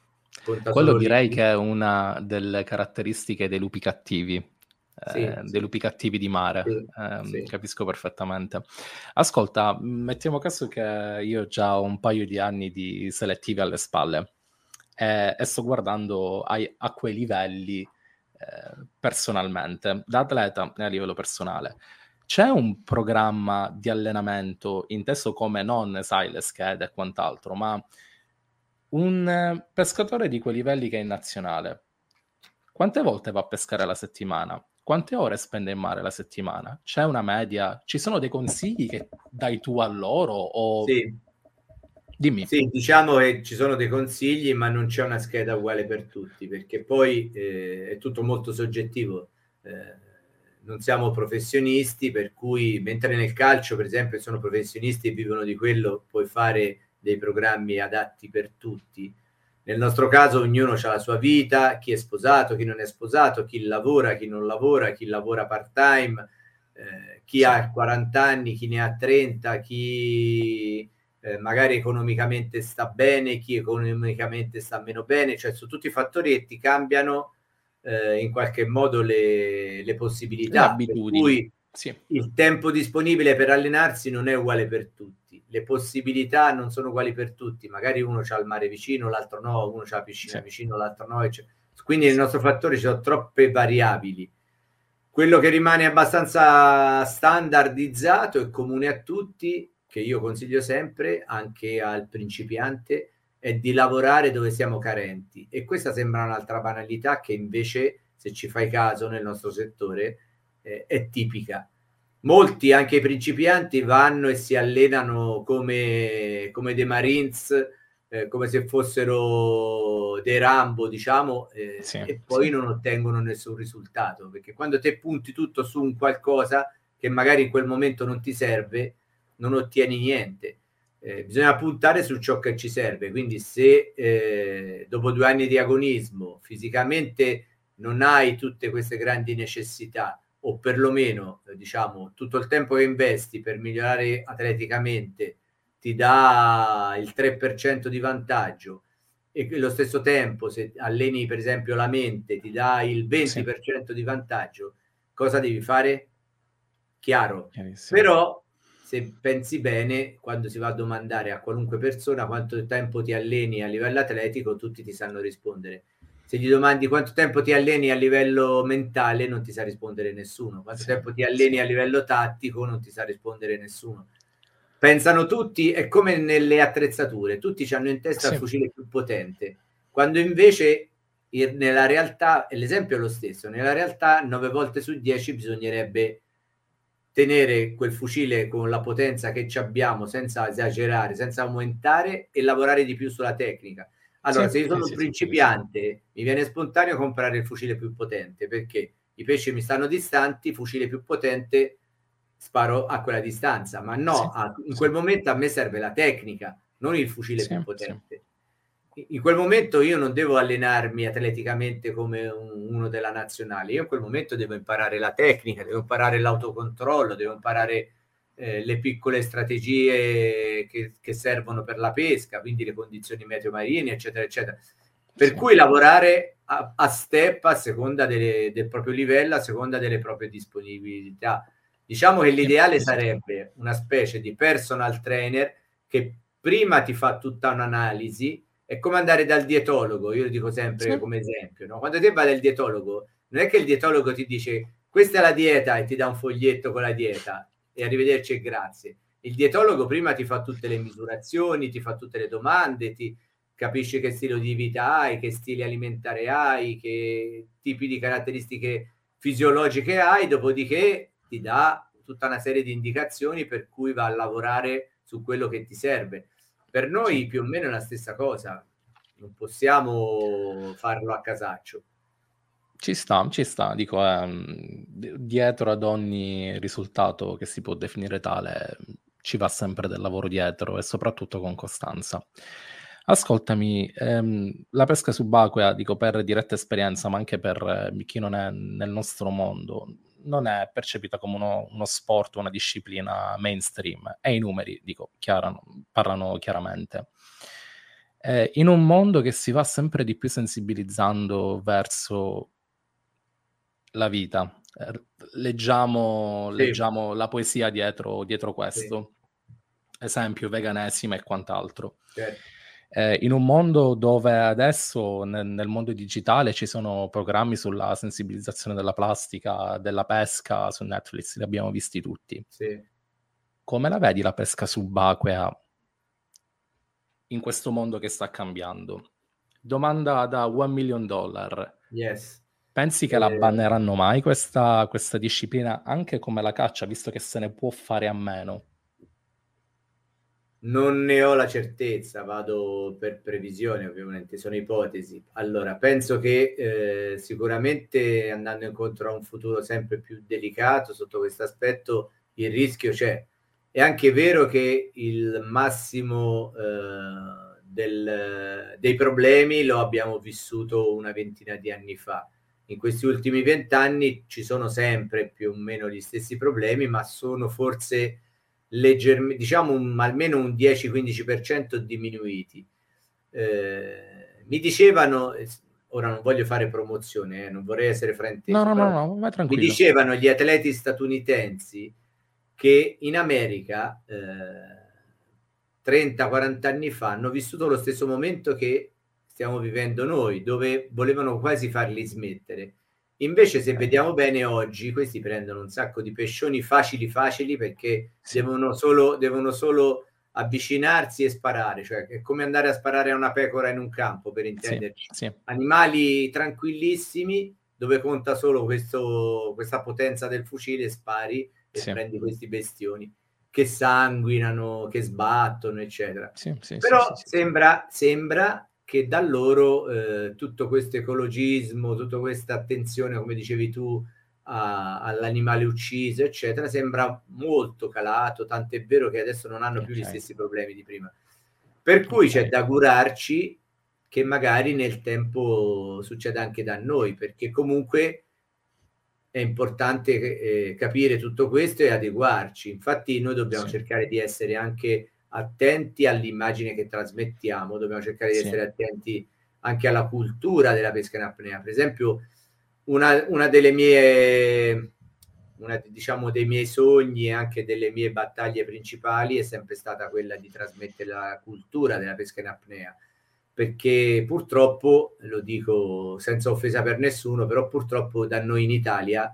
Quello direi che è una delle caratteristiche dei lupi cattivi. Sì, eh, sì. dei lupi cattivi di mare, sì, eh, capisco perfettamente. Ascolta, mettiamo caso che io ho già un paio di anni di selettive alle spalle e, e sto guardando ai, a quei livelli eh, personalmente, da atleta e a livello personale. C'è un programma di allenamento inteso come non, sai, le schede e quant'altro, ma un pescatore di quei livelli che è in nazionale, quante volte va a pescare la settimana? Quante ore spende in mare la settimana? C'è una media? Ci sono dei consigli che dai tu a loro? O... Sì. Dimmi. Sì, diciamo che ci sono dei consigli, ma non c'è una scheda uguale per tutti, perché poi eh, è tutto molto soggettivo. Eh, non siamo professionisti, per cui mentre nel calcio, per esempio, sono professionisti e vivono di quello, puoi fare dei programmi adatti per tutti. Nel nostro caso ognuno ha la sua vita, chi è sposato, chi non è sposato, chi lavora, chi non lavora, chi lavora part-time, eh, chi ha 40 anni, chi ne ha 30, chi eh, magari economicamente sta bene, chi economicamente sta meno bene, cioè su tutti i fattori che ti cambiano eh, in qualche modo le, le possibilità. Per cui sì. il tempo disponibile per allenarsi non è uguale per tutti, le possibilità non sono uguali per tutti, magari uno ha il mare vicino, l'altro no, uno ha la piscina sì. vicino, l'altro no. Eccetera. Quindi nel nostro fattore ci sono troppe variabili. Quello che rimane abbastanza standardizzato e comune a tutti che io consiglio sempre anche al principiante è di lavorare dove siamo carenti e questa sembra un'altra banalità che invece se ci fai caso nel nostro settore eh, è tipica molti anche i principianti vanno e si allenano come, come dei marines eh, come se fossero dei Rambo diciamo eh, sì, e poi sì. non ottengono nessun risultato perché quando te punti tutto su un qualcosa che magari in quel momento non ti serve non ottieni niente. Eh, bisogna puntare su ciò che ci serve. Quindi, se eh, dopo due anni di agonismo fisicamente non hai tutte queste grandi necessità, o perlomeno eh, diciamo tutto il tempo che investi per migliorare atleticamente ti dà il 3% di vantaggio e allo stesso tempo se alleni per esempio la mente ti dà il 20% sì. di vantaggio cosa devi fare chiaro però se pensi bene, quando si va a domandare a qualunque persona quanto tempo ti alleni a livello atletico, tutti ti sanno rispondere. Se gli domandi quanto tempo ti alleni a livello mentale, non ti sa rispondere nessuno. Quanto sì, tempo ti alleni a livello tattico, non ti sa rispondere nessuno. Pensano tutti, è come nelle attrezzature, tutti hanno in testa sì. il fucile più potente, quando invece nella realtà, e l'esempio è lo stesso, nella realtà 9 volte su 10 bisognerebbe tenere quel fucile con la potenza che ci abbiamo senza esagerare, senza aumentare e lavorare di più sulla tecnica. Allora, sì, se io sono sì, un principiante, sì, mi viene spontaneo comprare il fucile più potente perché i pesci mi stanno distanti, fucile più potente, sparo a quella distanza, ma no, a, in quel momento a me serve la tecnica, non il fucile più potente. In quel momento io non devo allenarmi atleticamente come un, uno della nazionale, io in quel momento devo imparare la tecnica, devo imparare l'autocontrollo, devo imparare eh, le piccole strategie che, che, servono per la pesca, quindi le condizioni meteo marine, eccetera, eccetera. Per sì. cui lavorare a, a, step a seconda delle, del proprio livello, a seconda delle proprie disponibilità. Diciamo che l'ideale sarebbe una specie di personal trainer che prima ti fa tutta un'analisi È come andare dal dietologo, io lo dico sempre sì. come esempio. No? Quando te vai dal dietologo, non è che il dietologo ti dice questa è la dieta e ti dà un foglietto con la dieta e arrivederci e grazie. Il dietologo prima ti fa tutte le misurazioni, ti fa tutte le domande, ti capisce che stile di vita hai, che stile alimentare hai, che tipi di caratteristiche fisiologiche hai, dopodiché ti dà tutta una serie di indicazioni per cui va a lavorare su quello che ti serve. Per noi più o meno è la stessa cosa, non possiamo farlo a casaccio. Ci sta, ci sta, dico, eh, dietro ad ogni risultato che si può definire tale ci va sempre del lavoro dietro e soprattutto con costanza. Ascoltami, ehm, la pesca subacquea, dico per diretta esperienza, ma anche per eh, chi non è nel nostro mondo, non è percepita come uno, uno sport, una disciplina mainstream e i numeri, dico, chiarano, parlano chiaramente. Eh, in un mondo che si va sempre di più sensibilizzando verso la vita, eh, leggiamo, sì. leggiamo, la poesia dietro, dietro questo, sì. esempio veganesima e quant'altro. Certo eh, in un mondo dove adesso nel, nel, mondo digitale ci sono programmi sulla sensibilizzazione della plastica, della pesca su Netflix, li abbiamo visti tutti. Sì. Come la vedi la pesca subacquea in questo mondo che sta cambiando? Domanda da one million dollar. Yes. Pensi che eh... la banneranno mai questa, questa disciplina anche come la caccia, visto che se ne può fare a meno? Non ne ho la certezza, vado per previsione, ovviamente, sono ipotesi. Allora, penso che eh, sicuramente andando incontro a un futuro sempre più delicato sotto questo aspetto, il rischio c'è. È anche vero che il massimo eh, del, dei problemi lo abbiamo vissuto una ventina di anni fa. In questi ultimi vent'anni ci sono sempre più o meno gli stessi problemi, ma sono forse leggermente, diciamo un, almeno un 10-15% diminuiti. Eh, mi dicevano, ora non voglio fare promozione, eh, non vorrei essere frainteso, no, no, no, no, mi dicevano gli atleti statunitensi che in America eh, 30-40 anni fa hanno vissuto lo stesso momento che stiamo vivendo noi, dove volevano quasi farli smettere Invece, se vediamo bene oggi, questi prendono un sacco di pescioni facili, facili perché sì. devono, solo, devono solo avvicinarsi e sparare, cioè è come andare a sparare a una pecora in un campo, per intenderci. Sì, sì. Animali tranquillissimi dove conta solo questo, questa potenza del fucile, spari e sì. prendi questi bestioni che sanguinano, che sbattono, eccetera. Però sembra, sembra che da loro eh, tutto questo ecologismo, tutta questa attenzione, come dicevi tu, a, all'animale ucciso, eccetera, sembra molto calato, tant'è vero che adesso non hanno più gli stessi problemi di prima. Per cui c'è da augurarci che magari nel tempo succeda anche da noi, perché comunque è importante eh, capire tutto questo e adeguarci. Infatti noi dobbiamo sì. cercare di essere anche attenti all'immagine che trasmettiamo, dobbiamo cercare di sì. essere attenti anche alla cultura della pesca in apnea. Per esempio, una, una delle mie, una, diciamo, dei miei sogni e anche delle mie battaglie principali è sempre stata quella di trasmettere la cultura della pesca in apnea. Perché purtroppo, lo dico senza offesa per nessuno, però purtroppo da noi in Italia,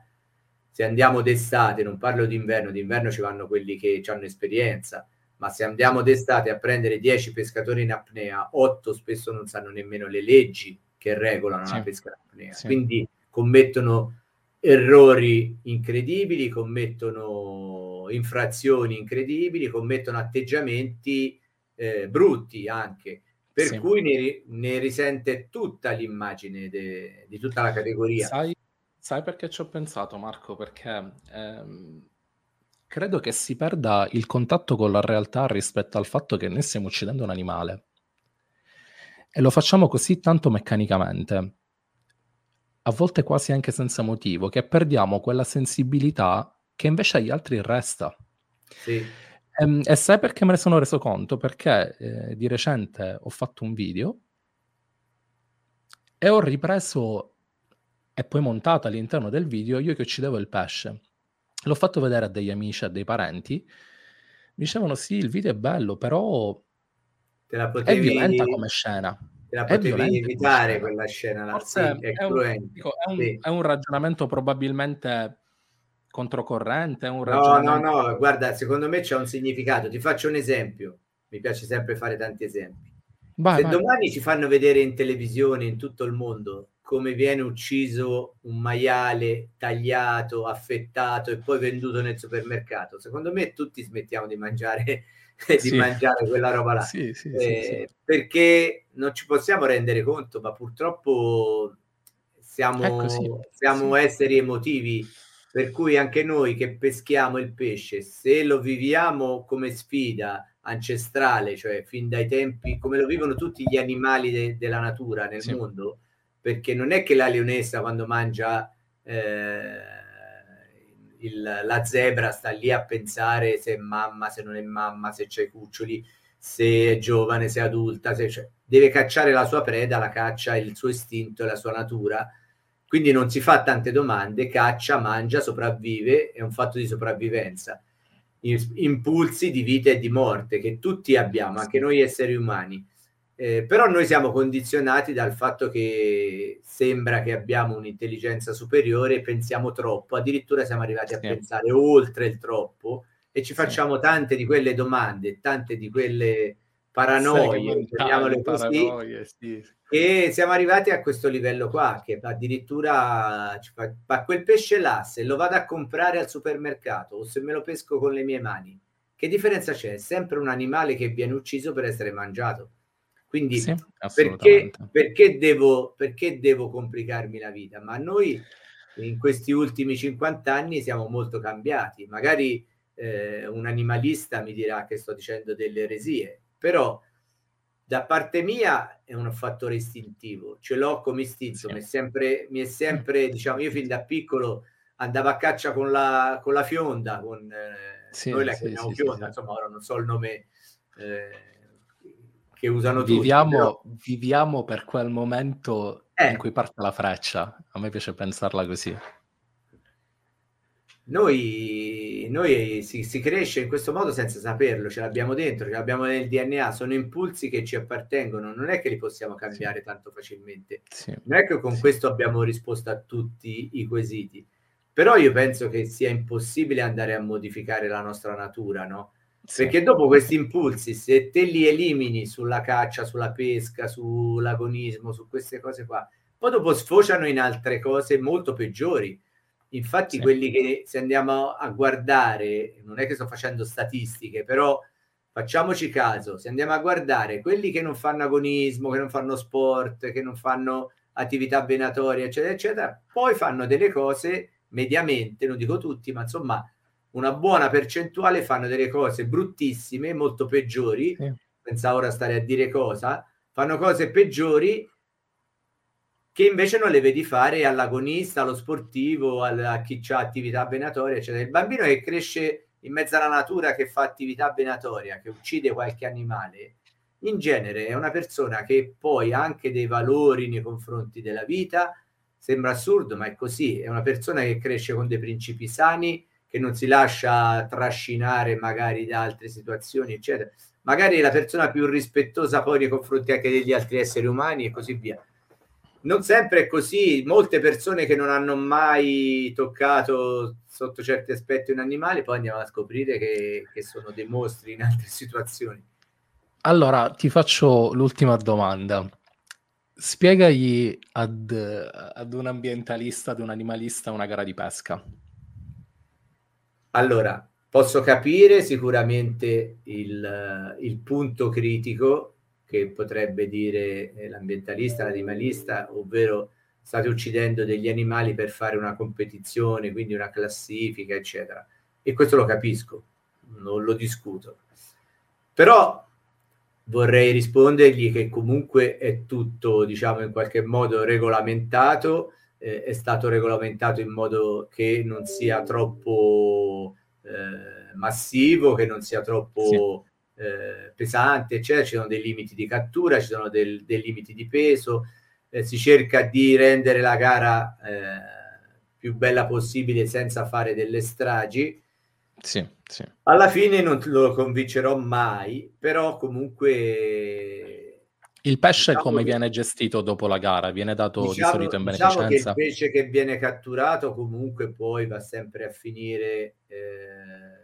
se andiamo d'estate, non parlo d'inverno, d'inverno ci vanno quelli che hanno esperienza, ma se andiamo d'estate a prendere 10 pescatori in apnea, 8 spesso non sanno nemmeno le leggi che regolano sì. la pesca in apnea. Sì. Quindi commettono errori incredibili, commettono infrazioni incredibili, commettono atteggiamenti eh, brutti anche, per sì. cui ne, ne, risente tutta l'immagine de, di tutta la categoria. Sai, sai, perché ci ho pensato, Marco? Perché ehm, credo che si perda il contatto con la realtà rispetto al fatto che noi stiamo uccidendo un animale. E lo facciamo così tanto meccanicamente, a volte quasi anche senza motivo, che perdiamo quella sensibilità che invece agli altri resta. Sì. E, ehm, e sai perché me ne sono reso conto? Perché eh, di recente ho fatto un video e ho ripreso e poi montato all'interno del video io che uccidevo il pesce. L'ho fatto vedere a degli amici, a dei parenti. Mi dicevano: Sì, il video è bello, però te la potevi... È violenta come scena. Te la potevi evitare quella scena. Forse sì, è, è, un, dico, è, un, sì. è, un, ragionamento probabilmente controcorrente. Un ragionamento... No, no, no, guarda, secondo me c'è un significato. Ti faccio un esempio. Mi piace sempre fare tanti esempi. Vai, Se vai. domani ci fanno vedere in televisione in tutto il mondo come viene ucciso un maiale tagliato, affettato e poi venduto nel supermercato, secondo me tutti smettiamo di mangiare di sì. mangiare quella roba là. Sì, sì, eh, perché non ci possiamo rendere conto, ma purtroppo siamo, siamo esseri emotivi, per cui anche noi che peschiamo il pesce, se lo viviamo come sfida ancestrale, cioè fin dai tempi, come lo vivono tutti gli animali de- della natura nel mondo, perché non è che la leonessa quando mangia... Eh, il, la zebra sta lì a pensare se è mamma, se non è mamma, se c'è i cuccioli, se è giovane, se è adulta, se cioè, deve cacciare la sua preda, la caccia il suo istinto, la sua natura, quindi non si fa tante domande, caccia, mangia, sopravvive, è un fatto di sopravvivenza. Impulsi di vita e di morte che tutti abbiamo, anche noi esseri umani eh, però noi siamo condizionati dal fatto che sembra che abbiamo un'intelligenza superiore e pensiamo troppo, addirittura siamo arrivati a pensare oltre il troppo e ci facciamo sì. tante di quelle domande, tante di quelle paranoie, chiamiamole così, paranoie, sì. e siamo arrivati a questo livello qua, che addirittura ci fa, ma quel pesce là, se lo vado a comprare al supermercato o se me lo pesco con le mie mani, che differenza c'è? È sempre un animale che viene ucciso per essere mangiato quindi sì, perché, perché, devo, perché devo complicarmi la vita? Ma noi in questi ultimi 50 anni siamo molto cambiati. Magari eh, un animalista mi dirà che sto dicendo delle eresie, però da parte mia è un fattore istintivo, ce l'ho come istinto, sì. mi, è sempre, mi è sempre, diciamo, io fin da piccolo andavo a caccia con la, con la fionda, con, eh, sì, noi la chiamiamo fionda, insomma ora non so il nome eh, che usano viviamo, tutti. Però... Viviamo per quel momento eh. in cui parte la freccia. A me piace pensarla così. Noi, noi si, si, cresce in questo modo senza saperlo, ce l'abbiamo dentro, ce l'abbiamo nel DNA, sono impulsi che ci appartengono, non è che li possiamo cambiare sì. tanto facilmente. Sì. Non è che con sì. questo abbiamo risposto a tutti i quesiti, però io penso che sia impossibile andare a modificare la nostra natura, no? Sì. Perché dopo questi impulsi, se te li elimini sulla caccia, sulla pesca, sull'agonismo, su queste cose qua, poi dopo sfociano in altre cose molto peggiori. Infatti, sì. quelli che se andiamo a guardare, non è che sto facendo statistiche, però facciamoci caso, se andiamo a guardare quelli che non fanno agonismo, che non fanno sport, che non fanno attività venatoria, eccetera, eccetera, poi fanno delle cose mediamente, non dico tutti, ma insomma una buona percentuale fanno delle cose bruttissime, molto peggiori, sì. senza ora stare a dire cosa, fanno cose peggiori che invece non le vedi fare all'agonista, allo sportivo, a chi ha attività venatoria, eccetera. Il bambino che cresce in mezzo alla natura, che fa attività venatoria, che uccide qualche animale, in genere è una persona che poi ha anche dei valori nei confronti della vita, sembra assurdo, ma è così, è una persona che cresce con dei principi sani, che non si lascia trascinare magari da altre situazioni, eccetera. Magari è la persona più rispettosa poi nei confronti anche degli altri esseri umani e così via. Non sempre è così, molte persone che non hanno mai toccato sotto certi aspetti un animale, poi andiamo a scoprire che, che sono dei mostri in altre situazioni. Allora, ti faccio l'ultima domanda. Spiegagli ad, ad un ambientalista, ad un animalista, una gara di pesca. Allora, posso capire sicuramente il, il punto critico che potrebbe dire eh, l'ambientalista, l'animalista, ovvero state uccidendo degli animali per fare una competizione, quindi una classifica, eccetera. E questo lo capisco, non lo discuto. Però vorrei rispondergli che comunque è tutto, diciamo, in qualche modo regolamentato eh, è stato regolamentato in modo che non sia troppo eh, massivo, che non sia troppo sì. eh, pesante, eccetera. Ci sono dei limiti di cattura, ci sono del, dei limiti di peso, eh, si cerca di rendere la gara eh, più bella possibile senza fare delle stragi. Sì, sì. Alla fine non lo convincerò mai, però comunque il pesce diciamo come che, viene gestito dopo la gara? Viene dato diciamo, di solito in beneficenza? Diciamo che il pesce che viene catturato comunque poi va sempre a finire eh,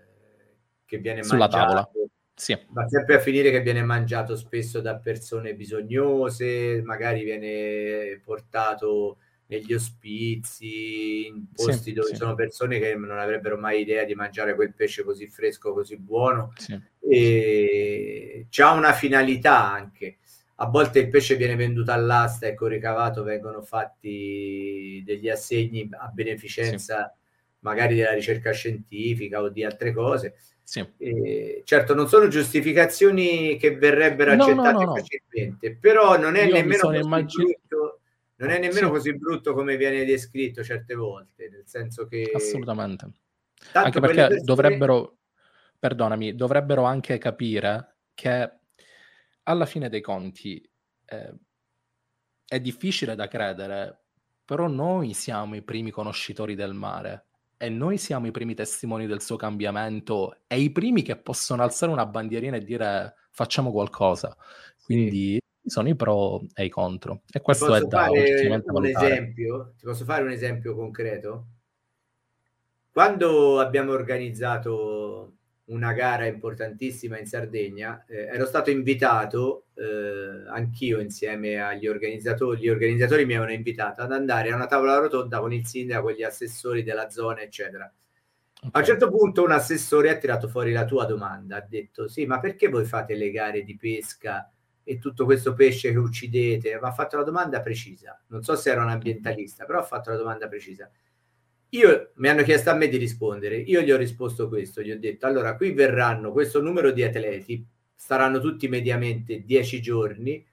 che viene sulla mangiato, tavola. Sì. Va sempre a finire che viene mangiato spesso da persone bisognose, magari viene portato negli ospizi, in posti sì, dove sì. sono persone che non avrebbero mai idea di mangiare quel pesce così fresco, così buono. Sì. E c'ha una finalità anche. A volte il pesce viene venduto all'asta e con ricavato vengono fatti degli assegni a beneficenza magari della ricerca scientifica o di altre cose. Sì. Eh, certo, non sono giustificazioni che verrebbero no, accettate no, no, facilmente, però non è Io nemmeno così immagin- brutto non è nemmeno sì. così brutto come viene descritto certe volte, nel senso che... Assolutamente. Anche perché persone... dovrebbero, perdonami, dovrebbero anche capire che alla fine dei conti eh, è difficile da credere, però noi siamo i primi conoscitori del mare e noi siamo i primi testimoni del suo cambiamento e i primi che possono alzare una bandierina e dire facciamo qualcosa. Quindi sono i pro e i contro. E questo è da un esempio, Ti posso fare un esempio concreto? Quando abbiamo organizzato una gara importantissima in Sardegna, eh, ero stato invitato eh, anch'io insieme agli organizzatori, gli organizzatori mi avevano invitato ad andare a una tavola rotonda con il sindaco e gli assessori della zona, eccetera. Okay. A un certo punto un assessore ha tirato fuori la tua domanda, ha detto sì, ma perché voi fate le gare di pesca e tutto questo pesce che uccidete? Ma ha fatto la domanda precisa. Non so se era un ambientalista, però ha fatto la domanda precisa. Io mi hanno chiesto a me di rispondere, io gli ho risposto questo, gli ho detto allora qui verranno questo numero di atleti, saranno tutti mediamente 10 giorni,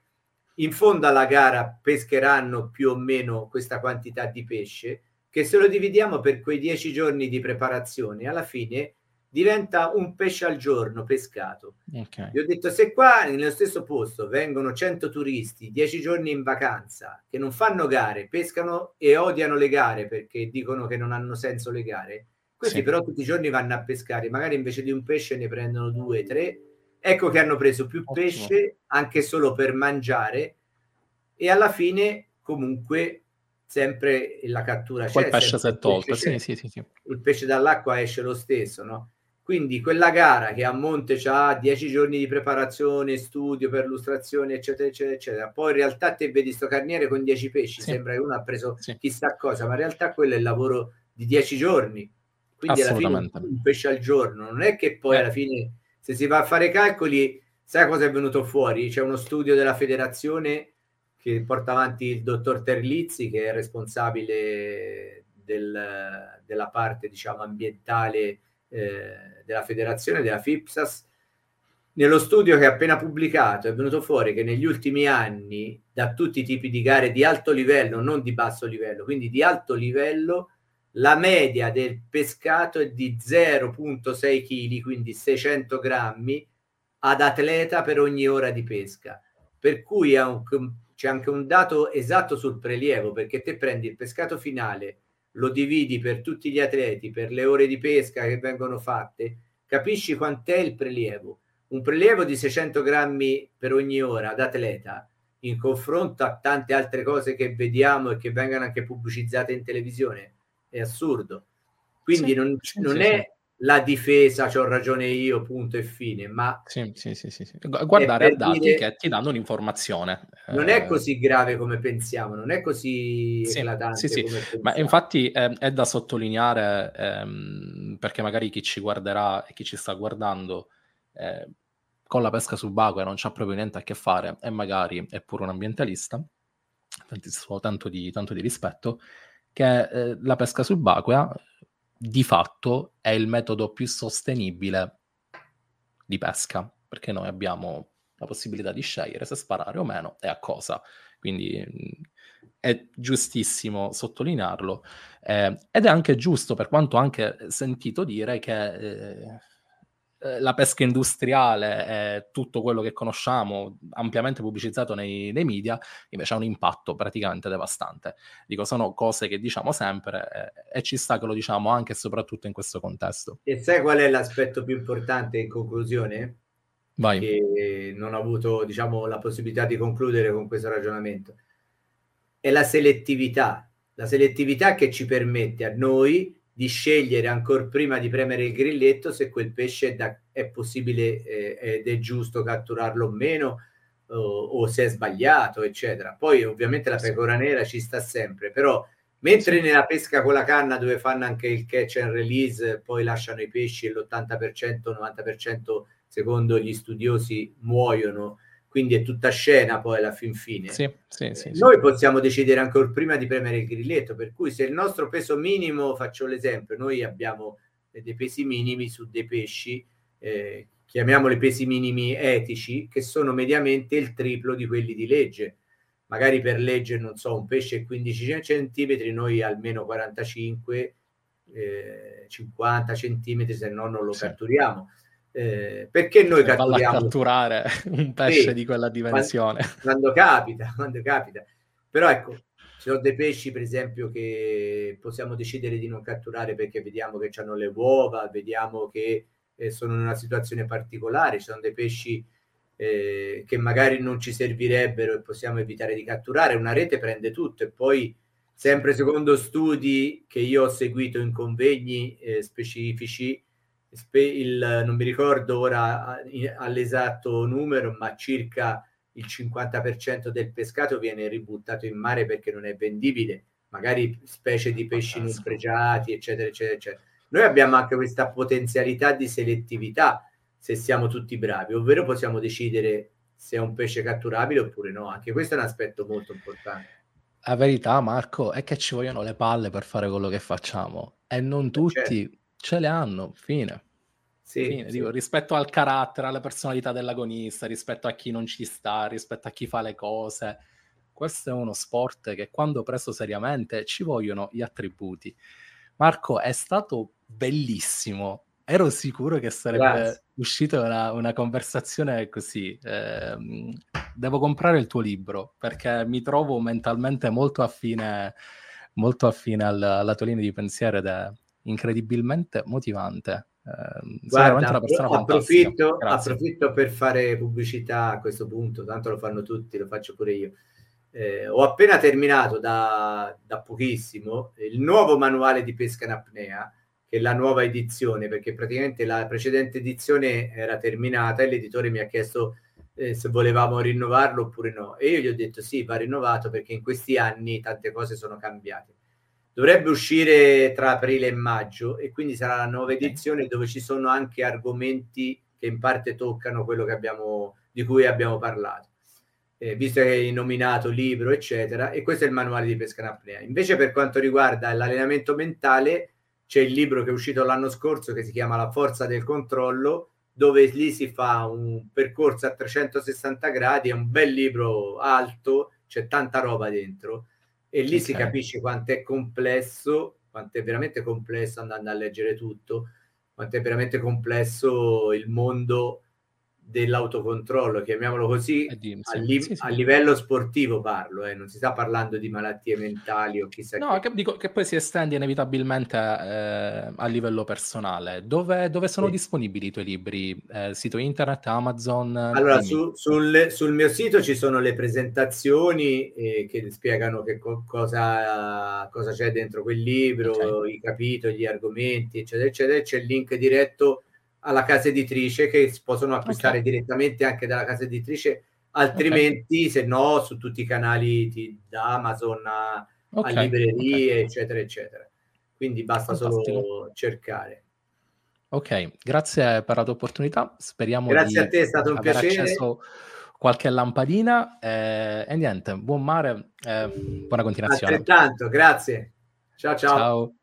in fondo alla gara pescheranno più o meno questa quantità di pesce, che se lo dividiamo per quei 10 giorni di preparazione, alla fine diventa un pesce al giorno pescato. Okay. Gli ho detto, se qua nello stesso posto vengono 100 turisti, 10 giorni in vacanza, che non fanno gare, pescano e odiano le gare perché dicono che non hanno senso le gare, questi sì. però tutti i giorni vanno a pescare, magari invece di un pesce ne prendono due, tre, ecco che hanno preso più Ottimo. pesce anche solo per mangiare e alla fine comunque sempre la cattura c'è. Poi il pesce si è tolto, sì, sì, sì. Il pesce dall'acqua esce lo stesso, no? Quindi quella gara che a monte ha 10 giorni di preparazione, studio per illustrazione, eccetera, eccetera, eccetera. Poi in realtà te vedi sto carniere con 10 pesci, sì. sembra che uno ha preso sì. chissà cosa, ma in realtà quello è il lavoro di 10 giorni. Quindi alla fine un pesce al giorno. Non è che poi eh. alla fine, se si va a fare calcoli, sai cosa è venuto fuori? C'è uno studio della federazione che porta avanti il dottor Terlizzi, che è responsabile del, della parte, diciamo, ambientale eh, della federazione, della FIPSAS, nello studio che ha appena pubblicato è venuto fuori che negli ultimi anni, da tutti i tipi di gare di alto livello, non di basso livello, quindi di alto livello, la media del pescato è di 0,6 kg, quindi 600 grammi ad atleta per ogni ora di pesca. Per cui c'è anche un dato esatto sul prelievo, perché te prendi il pescato finale lo dividi per tutti gli atleti, per le ore di pesca che vengono fatte, capisci quant'è il prelievo. Un prelievo di 600 grammi per ogni ora ad atleta, in confronto a tante altre cose che vediamo e che vengono anche pubblicizzate in televisione, è assurdo. Quindi sì, non, sì, non sì, è la difesa, ho ragione io, punto e fine, ma... Sì, sì, sì, sì. Guardare a dati dire, che ti danno un'informazione. Non è eh, così grave come pensiamo, non è così sì, sì, sì. Ma infatti eh, è da sottolineare, ehm, perché magari chi ci guarderà e chi ci sta guardando eh, con la pesca subacquea non c'ha proprio niente a che fare e magari è pure un ambientalista, tanto di, tanto di rispetto, che eh, la pesca subacquea di fatto è il metodo più sostenibile di pesca, perché noi abbiamo la possibilità di scegliere se sparare o meno e a cosa. Quindi è giustissimo sottolinearlo eh, ed è anche giusto, per quanto anche sentito dire che eh, eh, la pesca industriale e tutto quello che conosciamo, ampiamente pubblicizzato nei, nei, media, invece ha un impatto praticamente devastante. Dico, sono cose che diciamo sempre eh, e ci sta che lo diciamo anche e soprattutto in questo contesto. E sai qual è l'aspetto più importante in conclusione? Vai. Che non ho avuto, diciamo, la possibilità di concludere con questo ragionamento. È la selettività. La selettività che ci permette a noi di scegliere ancora prima di premere il grilletto se quel pesce è, da, è possibile eh, ed è giusto catturarlo o meno o, o, se è sbagliato, eccetera. Poi ovviamente la pecora nera ci sta sempre, però mentre nella pesca con la canna dove fanno anche il catch and release, poi lasciano i pesci e l'80%, 90% secondo gli studiosi muoiono quindi è tutta scena poi alla fin fine. Sì, sì, sì, Noi possiamo decidere ancora prima di premere il grilletto, per cui se il nostro peso minimo, faccio l'esempio, noi abbiamo dei pesi minimi su dei pesci, eh, chiamiamoli pesi minimi etici, che sono mediamente il triplo di quelli di legge. Magari per legge, non so, un pesce è 15 centimetri, noi almeno 45, eh, 50 centimetri, se no non lo catturiamo eh, perché noi catturiamo... a catturare un pesce sì, di quella dimensione. Quando, quando, capita, quando capita. Però ecco, ci sono dei pesci, per esempio, che possiamo decidere di non catturare perché vediamo che hanno le uova, vediamo che eh, sono in una situazione particolare, ci sono dei pesci eh, che magari non ci servirebbero e possiamo evitare di catturare. Una rete prende tutto e poi, sempre secondo studi che io ho seguito in convegni eh, specifici, il, non mi ricordo ora all'esatto numero, ma circa il 50% del pescato viene ributtato in mare perché non è vendibile, magari specie di pesci non pregiati, eccetera, eccetera, eccetera. Noi abbiamo anche questa potenzialità di selettività se siamo tutti bravi, ovvero possiamo decidere se è un pesce catturabile oppure no. Anche questo è un aspetto molto importante. La verità, Marco, è che ci vogliono le palle per fare quello che facciamo e non eh, tutti certo ce le hanno, fine. Sì, fine sì. Dico, rispetto al carattere, alla personalità dell'agonista, rispetto a chi non ci sta, rispetto a chi fa le cose. Questo è uno sport che quando preso seriamente ci vogliono gli attributi. Marco, è stato bellissimo. Ero sicuro che sarebbe Grazie. uscita una, una, conversazione così. Eh, devo comprare il tuo libro perché mi trovo mentalmente molto affine, molto affine alla, alla tua linea di pensiero ed è incredibilmente motivante. Eh, Guarda, approfitto, approfitto, per fare pubblicità a questo punto, tanto lo fanno tutti, lo faccio pure io. Eh, ho appena terminato da, da, pochissimo il nuovo manuale di pesca in apnea, che è la nuova edizione, perché praticamente la precedente edizione era terminata e l'editore mi ha chiesto eh, se volevamo rinnovarlo oppure no. E io gli ho detto sì, va rinnovato perché in questi anni tante cose sono cambiate dovrebbe uscire tra aprile e maggio e quindi sarà la nuova edizione dove ci sono anche argomenti che in parte toccano quello che abbiamo, di cui abbiamo parlato. Eh, visto che hai nominato libro, eccetera, e questo è il manuale di pesca in apnea. Invece, per quanto riguarda l'allenamento mentale, c'è il libro che è uscito l'anno scorso che si chiama La forza del controllo, dove lì si fa un percorso a 360 gradi, è un bel libro alto, c'è tanta roba dentro e lì okay. si capisce quanto è complesso, quanto è veramente complesso andando a leggere tutto, quanto è veramente complesso il mondo dell'autocontrollo, chiamiamolo così, a, li- sì, sì. a, livello sportivo parlo, eh, non si sta parlando di malattie mentali o chissà no, che. dico che poi si estende inevitabilmente eh, a livello personale. Dove, dove sono sì. disponibili i tuoi libri? Eh, sito internet, Amazon? Allora, su, sul, sul, mio sito ci sono le presentazioni eh, che spiegano che co- cosa, cosa, c'è dentro quel libro, okay. i capitoli, gli argomenti, eccetera, eccetera. C'è il link diretto alla casa editrice che si possono acquistare okay. direttamente anche dalla casa editrice, altrimenti okay. se no su tutti i canali di, da Amazon a, okay. a librerie, eccetera, eccetera. Quindi basta Fantastico. solo cercare. Ok, grazie per la tua opportunità. Speriamo grazie di a te, è stato un piacere. qualche lampadina eh, e niente, buon mare, eh, buona continuazione. Altrettanto, grazie. Ciao ciao. Ciao.